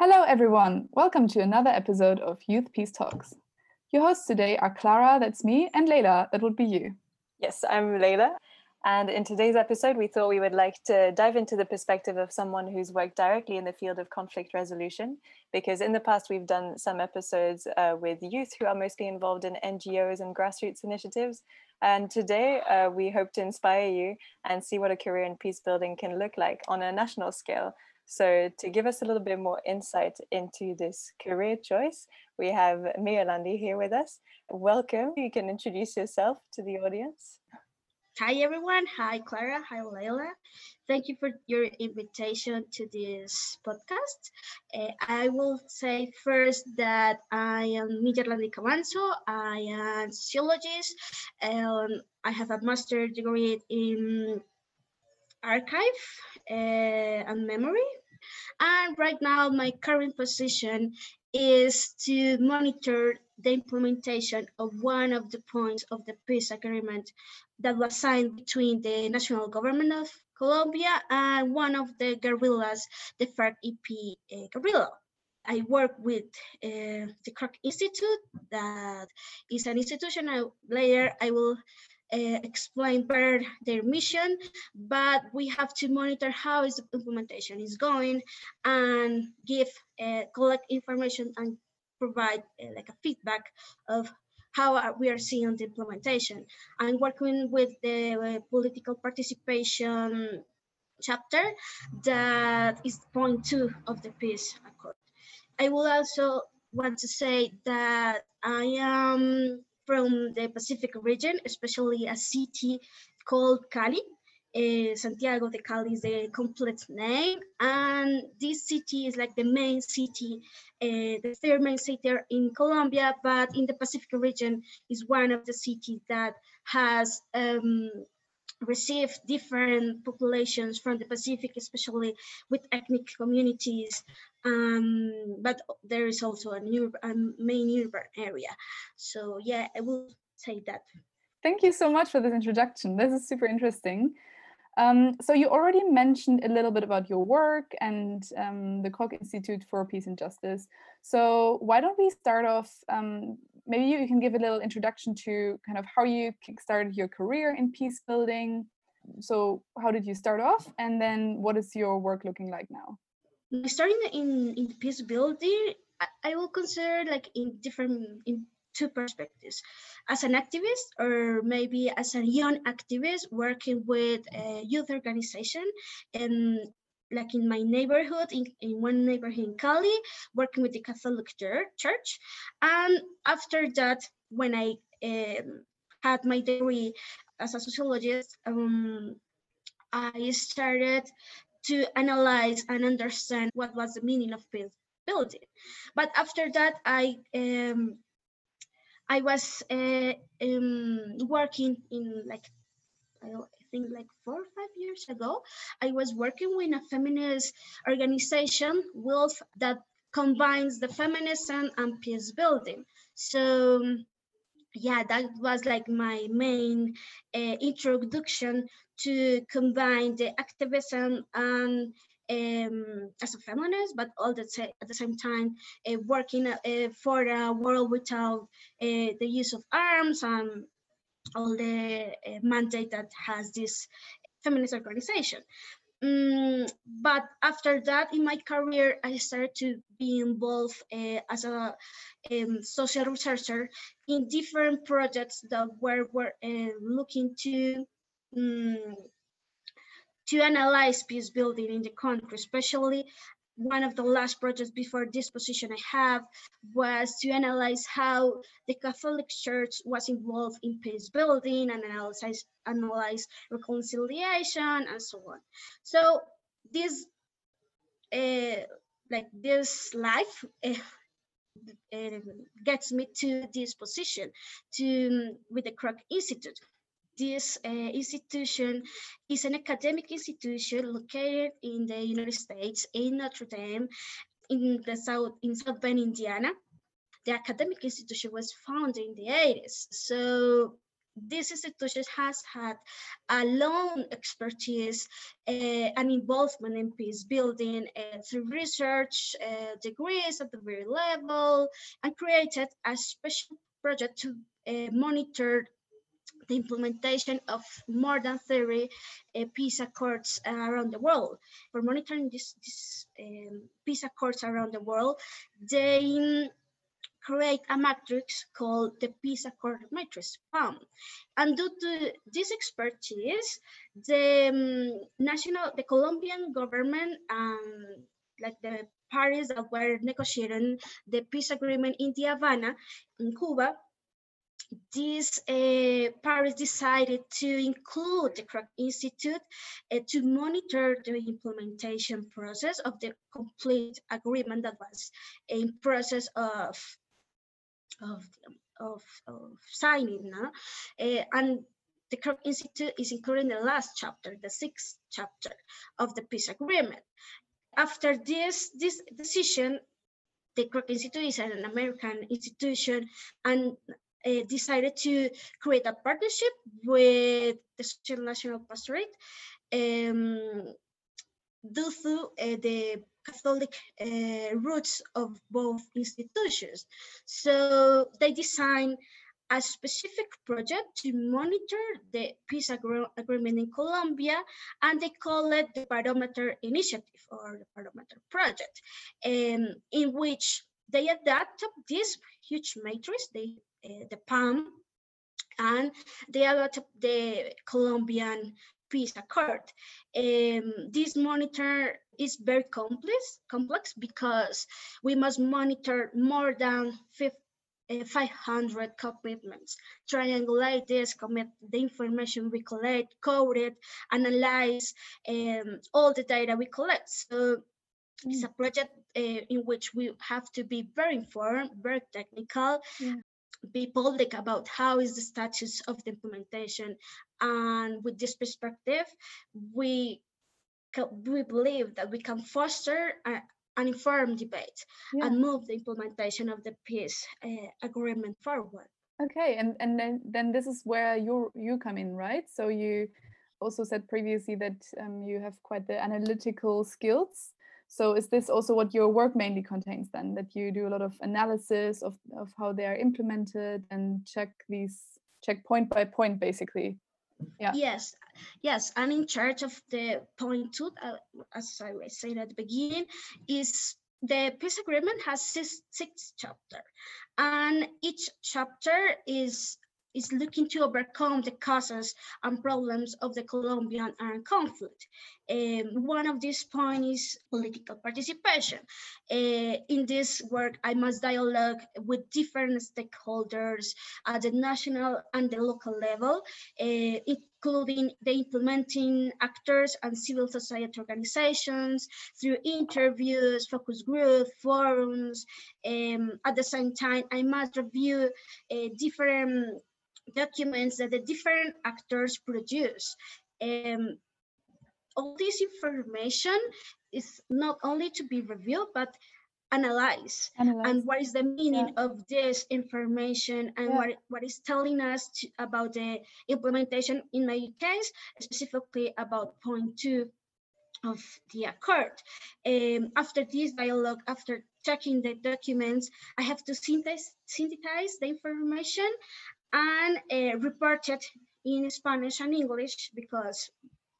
Hello, everyone. Welcome to another episode of Youth Peace Talks. Your hosts today are Clara, that's me, and Leila, that would be you. Yes, I'm Leila. And in today's episode, we thought we would like to dive into the perspective of someone who's worked directly in the field of conflict resolution. Because in the past, we've done some episodes uh, with youth who are mostly involved in NGOs and grassroots initiatives. And today, uh, we hope to inspire you and see what a career in peace building can look like on a national scale. So, to give us a little bit more insight into this career choice, we have Mia Landi here with us. Welcome. You can introduce yourself to the audience. Hi, everyone. Hi, Clara. Hi, Leila. Thank you for your invitation to this podcast. Uh, I will say first that I am Mia Landi Camanzo. I am a sociologist. and I have a master's degree in archive uh, and memory. And right now, my current position is to monitor the implementation of one of the points of the peace agreement that was signed between the national government of Colombia and one of the guerrillas, the FARC-EP uh, guerrilla. I work with uh, the Kroc Institute, that is an institutional layer I will uh, explain better their mission, but we have to monitor how is the implementation is going and give, uh, collect information and provide uh, like a feedback of how we are seeing the implementation. I'm working with the political participation chapter that is point two of the peace accord. I will also want to say that I am from the Pacific region, especially a city called Cali. Uh, Santiago de Cali is the complete name, and this city is like the main city, uh, the third main city in Colombia, but in the Pacific region is one of the cities that has um, receive different populations from the Pacific, especially with ethnic communities. Um, but there is also a, new, a main urban area. So yeah, I will say that. Thank you so much for this introduction. This is super interesting. Um, so you already mentioned a little bit about your work and um, the Kroc Institute for Peace and Justice. So why don't we start off, um, maybe you can give a little introduction to kind of how you kickstarted your career in peace building. So how did you start off? And then what is your work looking like now? Starting in, in peace building, I, I will consider like in different, in two perspectives. As an activist or maybe as a young activist working with a youth organization and like in my neighborhood in, in one neighborhood in cali working with the catholic church. And after that when i um, had my degree as a sociologist um, i started to analyze and understand what was the meaning of peace building but after that i um, I was uh, um, working in like I think like four or five years ago. I was working with a feminist organization, WILPF, that combines the feminism and peace building. So yeah, that was like my main uh, introduction to combine the activism and um, as a feminist, but all the at the same time uh, working uh, for a world without uh, the use of arms and all the uh, mandate that has this feminist organization. Um, but after that, in my career, I started to be involved uh, as a um, social researcher in different projects that were, were uh, looking to um, to analyze peace building in the country, especially one of the last projects before this position I have was to analyze how the Catholic Church was involved in peace building and analyze, analyze reconciliation and so on. So this, uh, like this life uh, uh, gets me to this position to with the Kroc Institute this uh, institution is an academic institution located in the United States in Notre Dame in the South in South Bend, Indiana. The academic institution was founded in the 80s. So this institution has had a long expertise uh, and involvement in peace building uh, through research uh, degrees at the very level and created a special project to uh, monitor the implementation of more than 30 uh, peace accords around the world. For monitoring these this, um, peace accords around the world, they create a matrix called the Peace Accord Matrix, PAM. And due to this expertise, the um, national, the Colombian government, um, like the parties that were negotiating the peace agreement in the Havana, in Cuba, these uh, parties decided to include the Kroc Institute uh, to monitor the implementation process of the complete agreement that was in process of of of, of signing, no? Uh, and the Kroc Institute is including the last chapter, the sixth chapter of the peace agreement. After this this decision, the Kroc Institute is an American institution and uh, decided to create a partnership with the Social National Pastorate um, due to uh, the Catholic uh, roots of both institutions. So they designed a specific project to monitor the peace agreement in Colombia, and they call it the Barometer Initiative or the Barometer Project, um, in which they adapt this huge matrix, they, the PAM, and they adapt the Colombian peace accord. Um, this monitor is very complex, complex because we must monitor more than 50, uh, 500 commitments, triangulate this, commit the information we collect, code it, analyze um, all the data we collect. So it's a project uh, in which we have to be very informed, very technical, yeah. Be public about how is the status of the implementation. And with this perspective, we we believe that we can foster a, an informed debate yeah. and move the implementation of the peace uh, agreement forward. Okay, and and then then this is where you you come in, right? So you also said previously that um, you have quite the analytical skills so is this also what your work mainly contains then, that you do a lot of analysis of, of how they are implemented and check these, check point by point basically? Yeah. Yes, yes, I'm in charge of the point two, uh, as I was saying at the beginning, is the peace agreement has six, six chapter and each chapter is is looking to overcome the causes and problems of the Colombian armed conflict. Um, one of these points is political participation. Uh, in this work, I must dialogue with different stakeholders at the national and the local level, uh, including the implementing actors and civil society organizations through interviews, focus groups, forums. Um, at the same time, I must review uh, different documents that the different actors produce. Um, all this information is not only to be reviewed, but analyzed. And what is the meaning yeah. of this information and yeah. what, what is telling us to, about the implementation in my case, specifically about point two of the accord. Um, after this dialogue, after checking the documents, I have to synthesize, synthesize the information and uh, reported in Spanish and English because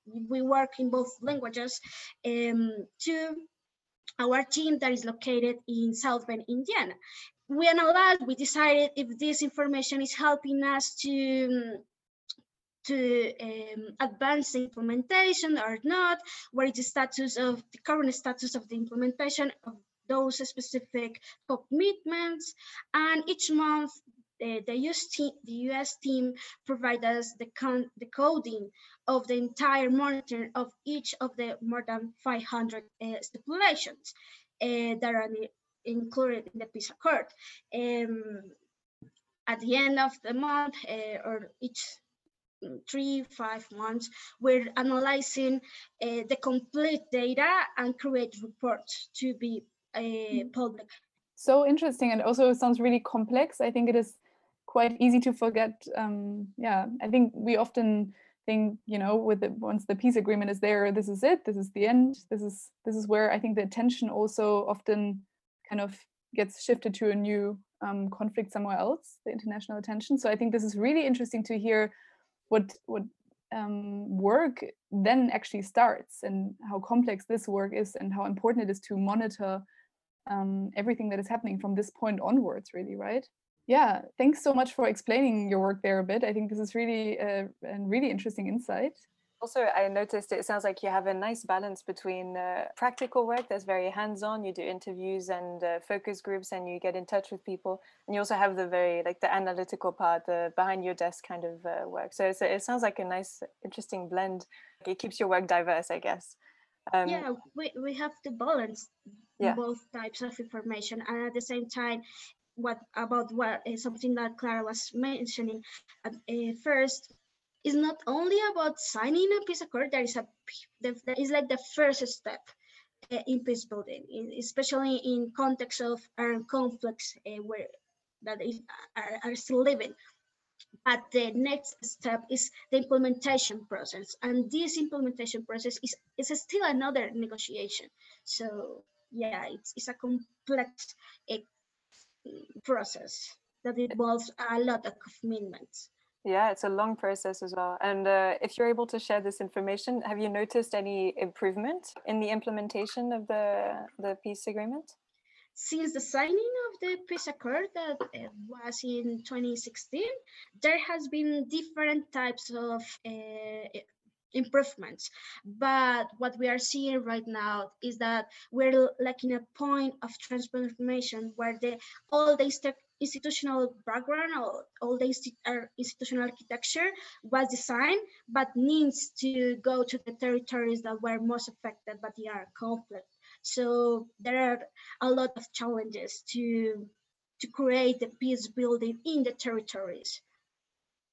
we work in both languages um, to our team that is located in South Bend, Indiana. We analyzed, we decided if this information is helping us to to um, advance the implementation or not, what is the status of the current status of the implementation of those specific commitments. And each month the, the, US team, the US team us the, con, the coding of the entire monitor of each of the more than 500 uh, stipulations uh, that are included in the peace accord. Um, at the end of the month uh, or each three, five months, we're analyzing uh, the complete data and create reports to be uh, public. So interesting and also it sounds really complex. I think it is quite easy to forget. Um, yeah, I think we often think, you know, with the once the peace agreement is there, this is it, this is the end, this is this is where I think the attention also often kind of gets shifted to a new um, conflict somewhere else, the international attention. So I think this is really interesting to hear what what um, work then actually starts and how complex this work is and how important it is to monitor um, everything that is happening from this point onwards, really, right? Yeah, thanks so much for explaining your work there a bit. I think this is really a, a really interesting insight. Also, I noticed it sounds like you have a nice balance between uh, practical work that's very hands-on. You do interviews and uh, focus groups, and you get in touch with people. And you also have the very like the analytical part, the behind your desk kind of uh, work. So it sounds like a nice, interesting blend. It keeps your work diverse, I guess. Um, yeah, we we have to balance yeah. both types of information, and at the same time, what about what uh, something that Clara was mentioning uh, first is not only about signing a peace accord. There is a that is like the first step uh, in peace building, especially in context of armed conflicts where that is are, are still living. But the next step is the implementation process, and this implementation process is is still another negotiation. So yeah, it's it's a complex process that involves a lot of commitments. Yeah, it's a long process as well. And uh, if you're able to share this information, have you noticed any improvement in the implementation of the, the peace agreement? Since the signing of the peace accord that uh, was in 2016, there has been different types of uh, improvements but what we are seeing right now is that we're in a point of transformation where the all the institutional background or all the er, institutional architecture was designed, but needs to go to the territories that were most affected by the conflict. So there are a lot of challenges to to create the peace building in the territories.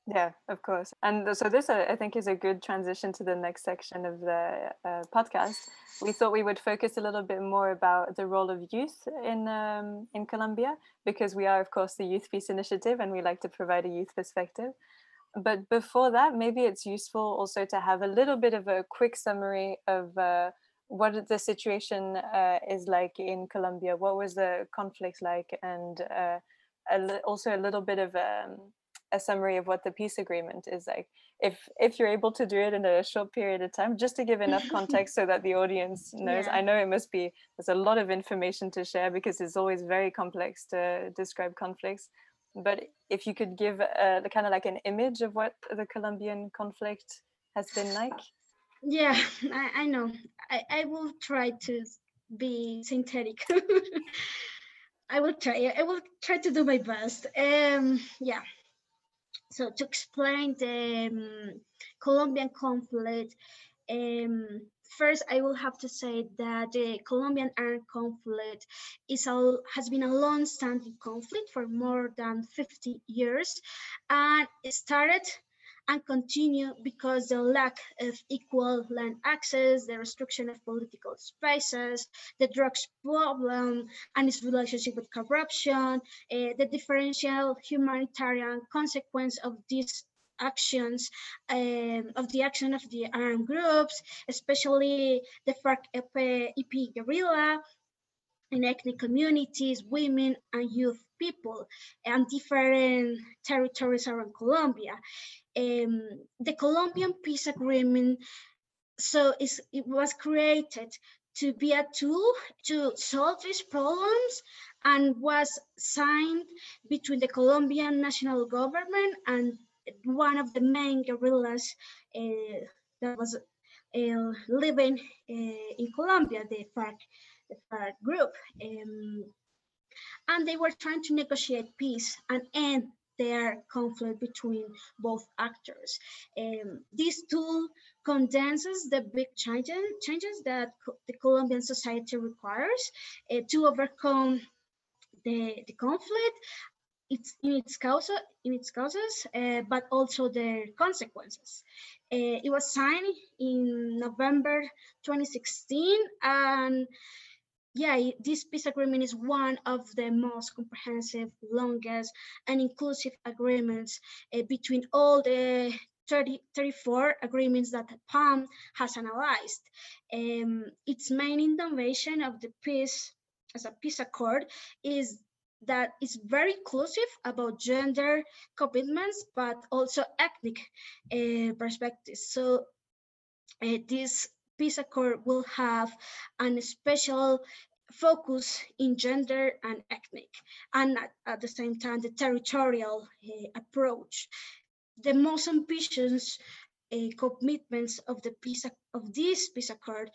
Yeah, of course. And so this, I think, is a good transition to the next section of the uh, podcast. We thought we would focus a little bit more about the role of youth in um, in Colombia, because we are, of course, the Youth Peace Initiative, and we like to provide a youth perspective. But before that, maybe it's useful also to have a little bit of a quick summary of uh, what the situation uh, is like in Colombia. What was the conflict like, and uh, a also a little bit of um, a summary of what the peace agreement is like if if you're able to do it in a short period of time just to give enough context so that the audience knows yeah. i know it must be there's a lot of information to share because it's always very complex to describe conflicts but if you could give a, kind of like an image of what the colombian conflict has been like yeah i, I know I, I will try to be synthetic I will try. I will try to do my best. Um, yeah. So to explain the um, Colombian conflict, um, first I will have to say that the Colombian armed conflict is a, has been a long-standing conflict for more than 50 years, and it started and continue because the lack of equal land access, the restriction of political spaces, the drugs problem and its relationship with corruption, uh, the differential humanitarian consequence of these actions um, of the action of the armed groups, especially the FARC-EP guerrilla, in ethnic communities, women and youth people, and different territories around Colombia um, the Colombian peace agreement so it was created to be a tool to solve these problems and was signed between the Colombian national government and one of the main guerrillas uh, that was uh, living uh, in Colombia, the FARC, the FARC group. Um, and they were trying to negotiate peace and end their conflict between both actors. Um, this tool condenses the big changes, changes that co the Colombian society requires uh, to overcome the, the conflict it's in its cause in its causes uh, but also their consequences uh, it was signed in november 2016 and yeah, this peace agreement is one of the most comprehensive, longest, and inclusive agreements uh, between all the 30, 34 agreements that PAM has analyzed. Um, its main innovation of the peace as a peace accord is that it's very inclusive about gender commitments, but also ethnic uh, perspectives. So uh, this peace accord will have a special focus in gender and ethnic, and at, at the same time, the territorial uh, approach. The most ambitious uh, commitments of the peace of this peace accord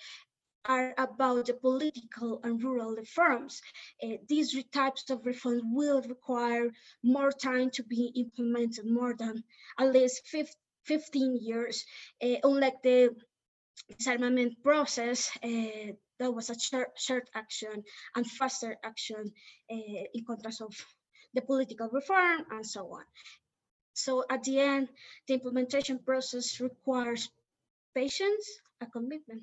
are about the political and rural reforms. Uh, these types of reforms will require more time to be implemented, more than at least 15 years, unlike the disarmament process uh, that was a short, short action and faster action uh, in contrast of the political reform and so on. So at the end, the implementation process requires patience and commitment.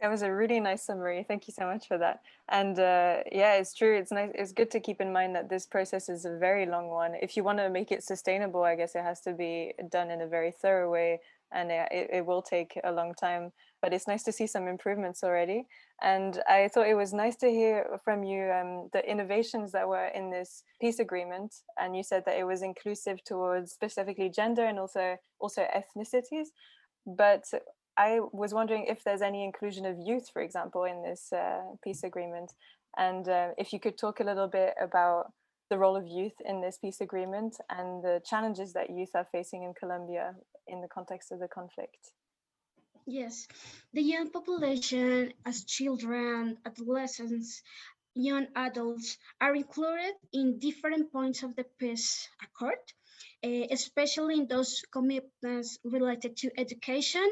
That was a really nice summary. Thank you so much for that. And uh, yeah, it's true. It's nice. It's good to keep in mind that this process is a very long one. If you want to make it sustainable, I guess it has to be done in a very thorough way, and it, it will take a long time. But it's nice to see some improvements already. And I thought it was nice to hear from you um, the innovations that were in this peace agreement. And you said that it was inclusive towards specifically gender and also also ethnicities. But I was wondering if there's any inclusion of youth, for example, in this uh, peace agreement, and uh, if you could talk a little bit about the role of youth in this peace agreement and the challenges that youth are facing in Colombia in the context of the conflict. Yes, the young population as children, adolescents, young adults are included in different points of the peace accord especially in those commitments related to education,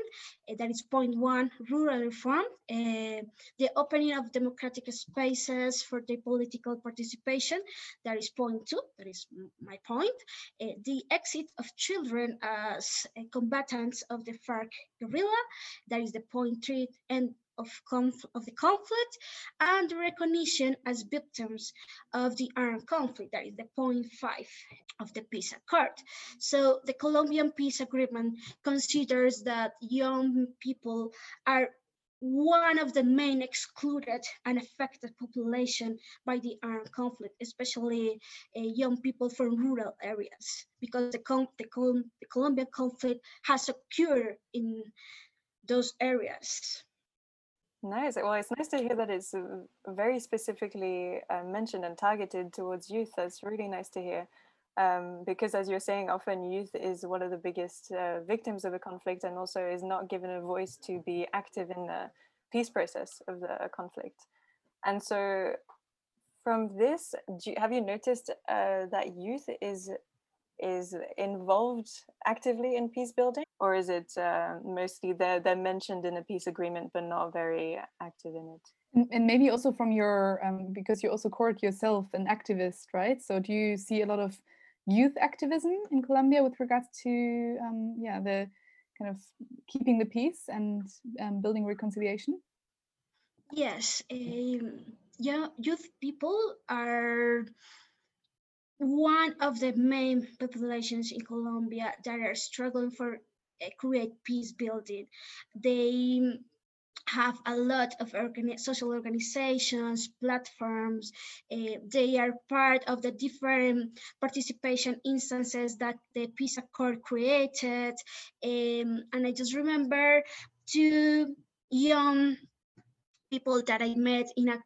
uh, that is point one, rural reform, uh, the opening of democratic spaces for the political participation, that is point two, that is my point, the exit of children as combatants of the FARC guerrilla, that is the point three, and of, of the conflict and recognition as victims of the armed conflict. That is the point five of the peace accord. So the Colombian peace agreement considers that young people are one of the main excluded and affected population by the armed conflict, especially uh, young people from rural areas, because the, the, the Colombian conflict has occurred in those areas. Nice. Well, it's nice to hear that it's uh, very specifically uh, mentioned and targeted towards youth. That's really nice to hear. Um, because as you're saying, often youth is one of the biggest uh, victims of a conflict and also is not given a voice to be active in the peace process of the conflict. And so from this, you, have you noticed uh, that youth is is involved actively in peace building or is it uh, mostly they're, they're mentioned in a peace agreement but not very active in it? And, and maybe also from your um, because you also called yourself an activist right? So do you see a lot of youth activism in colombia with regards to um, yeah the kind of keeping the peace and um, building reconciliation? Yes um, yeah youth people are one of the main populations in Colombia that are struggling for create peace building. They have a lot of organi social organizations, platforms. Uh, they are part of the different participation instances that the Peace Accord created. Um, and I just remember two young people that I met in a,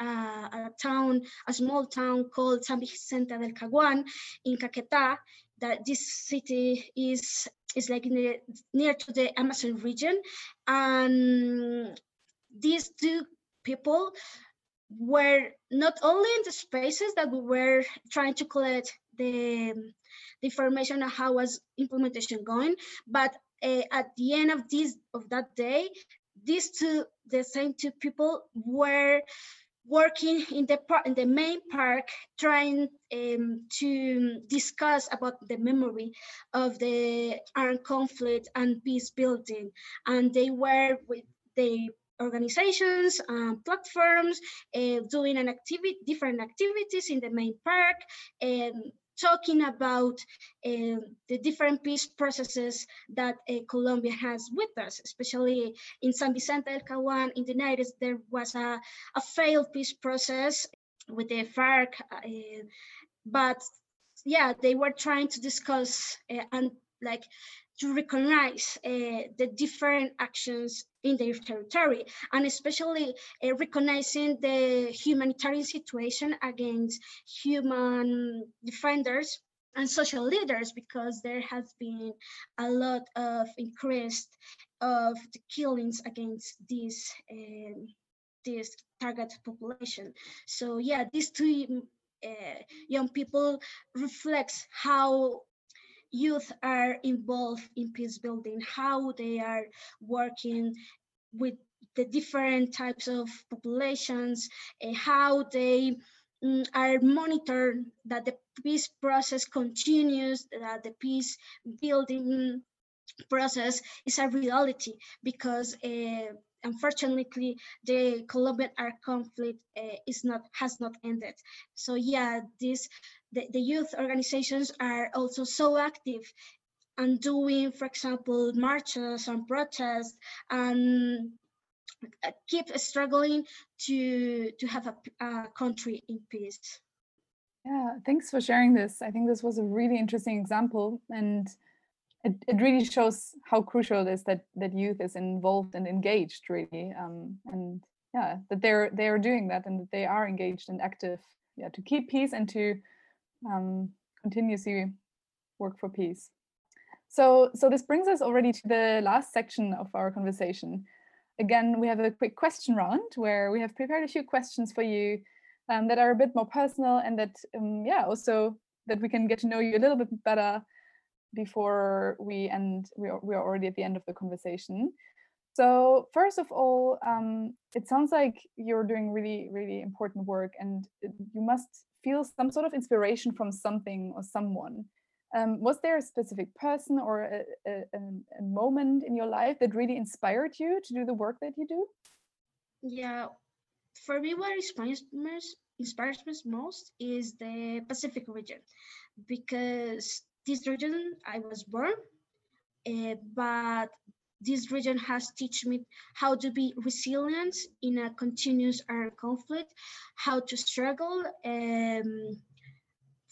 uh, a town, a small town called San Vicente del Caguan in Caquetá, that this city is is like the, near to the Amazon region. And these two people were not only in the spaces that we were trying to collect the, the information on how was implementation going, but uh, at the end of this of that day, these two, the same two people were working in the in the main park trying um, to discuss about the memory of the armed conflict and peace building. And they were with the organizations, um, platforms, uh, doing an activity, different activities in the main park, and talking about uh, the different peace processes that uh, Colombia has with us, especially in San Vicente del Caguán in the 90s, there was a, a failed peace process with the FARC, uh, but yeah, they were trying to discuss and like to recognize uh, the different actions in their territory and especially uh, recognizing the humanitarian situation against human defenders and social leaders because there has been a lot of increased of the killings against this um, this target population. So yeah these two uh, young people reflects how youth are involved in peace building, how they are working with the different types of populations, and how they um, are monitored that the peace process continues, that the peace building process is a reality because uh, unfortunately the colombian armed conflict uh, is not has not ended. So yeah this the, the youth organizations are also so active and doing for example marches and protests and uh, keep struggling to to have a, a country in peace. Yeah thanks for sharing this. I think this was a really interesting example and it, it really shows how crucial it is that that youth is involved and engaged really um, and yeah that they're they are doing that and that they are engaged and active yeah to keep peace and to um, continuously work for peace. So so this brings us already to the last section of our conversation. Again we have a quick question round where we have prepared a few questions for you um, that are a bit more personal and that um, yeah also that we can get to know you a little bit better before we end we are, we are already at the end of the conversation. So first of all um, it sounds like you're doing really really important work and you must feel some sort of inspiration from something or someone. Um, was there a specific person or a, a, a, moment in your life that really inspired you to do the work that you do? Yeah for me what inspires me inspires me most is the pacific region because this region I was born, uh, but this region has taught me how to be resilient in a continuous armed conflict, how to struggle um,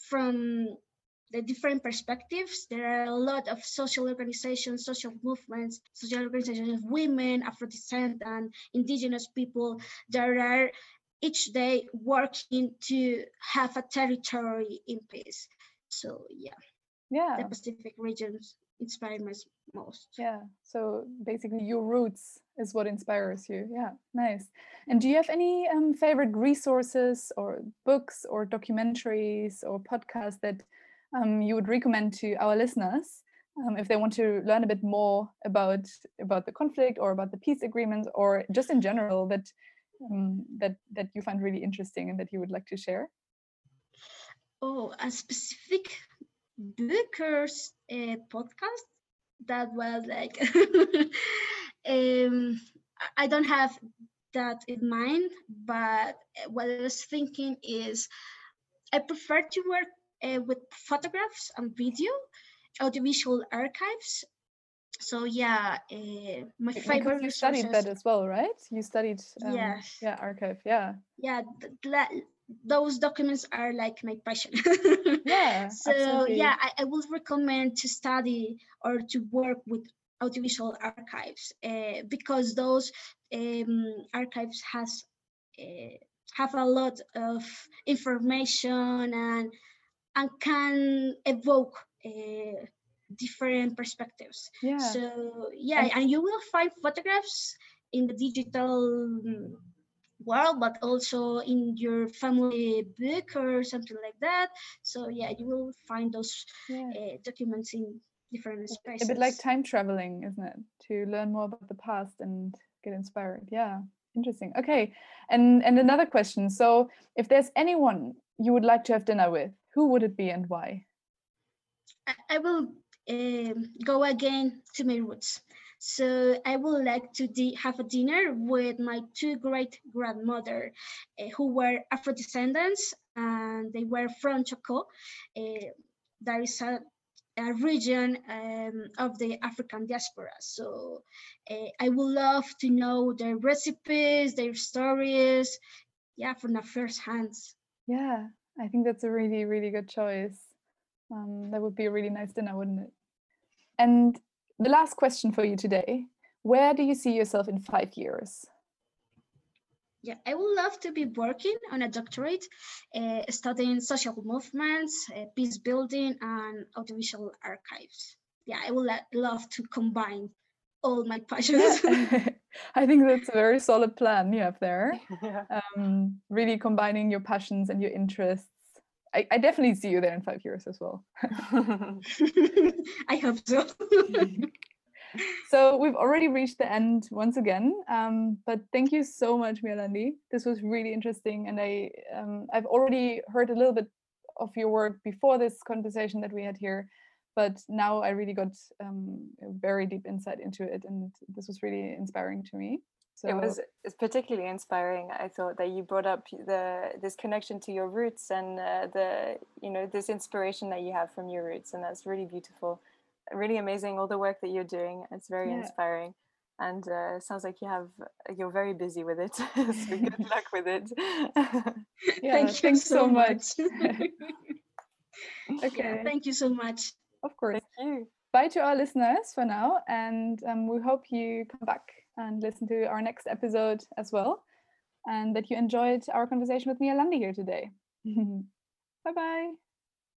from the different perspectives. There are a lot of social organizations, social movements, social organizations of women, Afro descent, and indigenous people that are each day working to have a territory in peace. So yeah yeah the pacific regions inspire me most. Yeah so basically your roots is what inspires you. Yeah nice. And do you have any um, favorite resources or books or documentaries or podcasts that um, you would recommend to our listeners um, if they want to learn a bit more about about the conflict or about the peace agreement or just in general that um, that that you find really interesting and that you would like to share? Oh a specific Booker's uh, podcast that was like um, I don't have that in mind, but what I was thinking is I prefer to work uh, with photographs and video, audiovisual archives. So yeah, uh, my favorite. You studied that as well, right? You studied. Um, yes. Yeah, archive. Yeah. Yeah, those documents are like my passion. yeah. so absolutely. yeah, I, I, would recommend to study or to work with audiovisual archives uh, because those um, archives has uh, have a lot of information and and can evoke uh, different perspectives. Yeah. So yeah, and, and you will find photographs in the digital world but also in your family book or something like that. So yeah you will find those yeah. uh, documents in different spaces a bit like time traveling isn't it? To learn more about the past and get inspired. Yeah interesting. Okay and and another question. So if there's anyone you would like to have dinner with who would it be and why? I, I will uh, go again to my roots So I would like to have a dinner with my two great grandmother, uh, who were Afro descendants, and they were from Chocó. Uh, there is a, a region um, of the African diaspora. So uh, I would love to know their recipes, their stories, yeah, from the first hands. Yeah, I think that's a really, really good choice. Um, that would be a really nice dinner, wouldn't it? And the last question for you today Where do you see yourself in five years? Yeah, I would love to be working on a doctorate, uh, studying social movements, uh, peace building, and audiovisual archives. Yeah, I would love to combine all my passions. Yeah. I think that's a very solid plan you have there. Yeah. Um, really combining your passions and your interests I, I definitely see you there in five years as well. I hope so. so we've already reached the end once again. Um, but thank you so much, Miralandi. This was really interesting, and I um, I've already heard a little bit of your work before this conversation that we had here, but now I really got um, a very deep insight into it, and this was really inspiring to me. So it was it's particularly inspiring. I thought that you brought up the this connection to your roots and uh, the you know this inspiration that you have from your roots, and that's really beautiful, really amazing. All the work that you're doing, it's very yeah. inspiring, and uh, sounds like you have you're very busy with it. so good luck with it. yeah, thank you thanks so much. much. okay, yeah, thank you so much. Of course. Thank you. Bye to our listeners for now, and um, we hope you come back and listen to our next episode as well. And that you enjoyed our conversation with Miralandi here today. bye bye.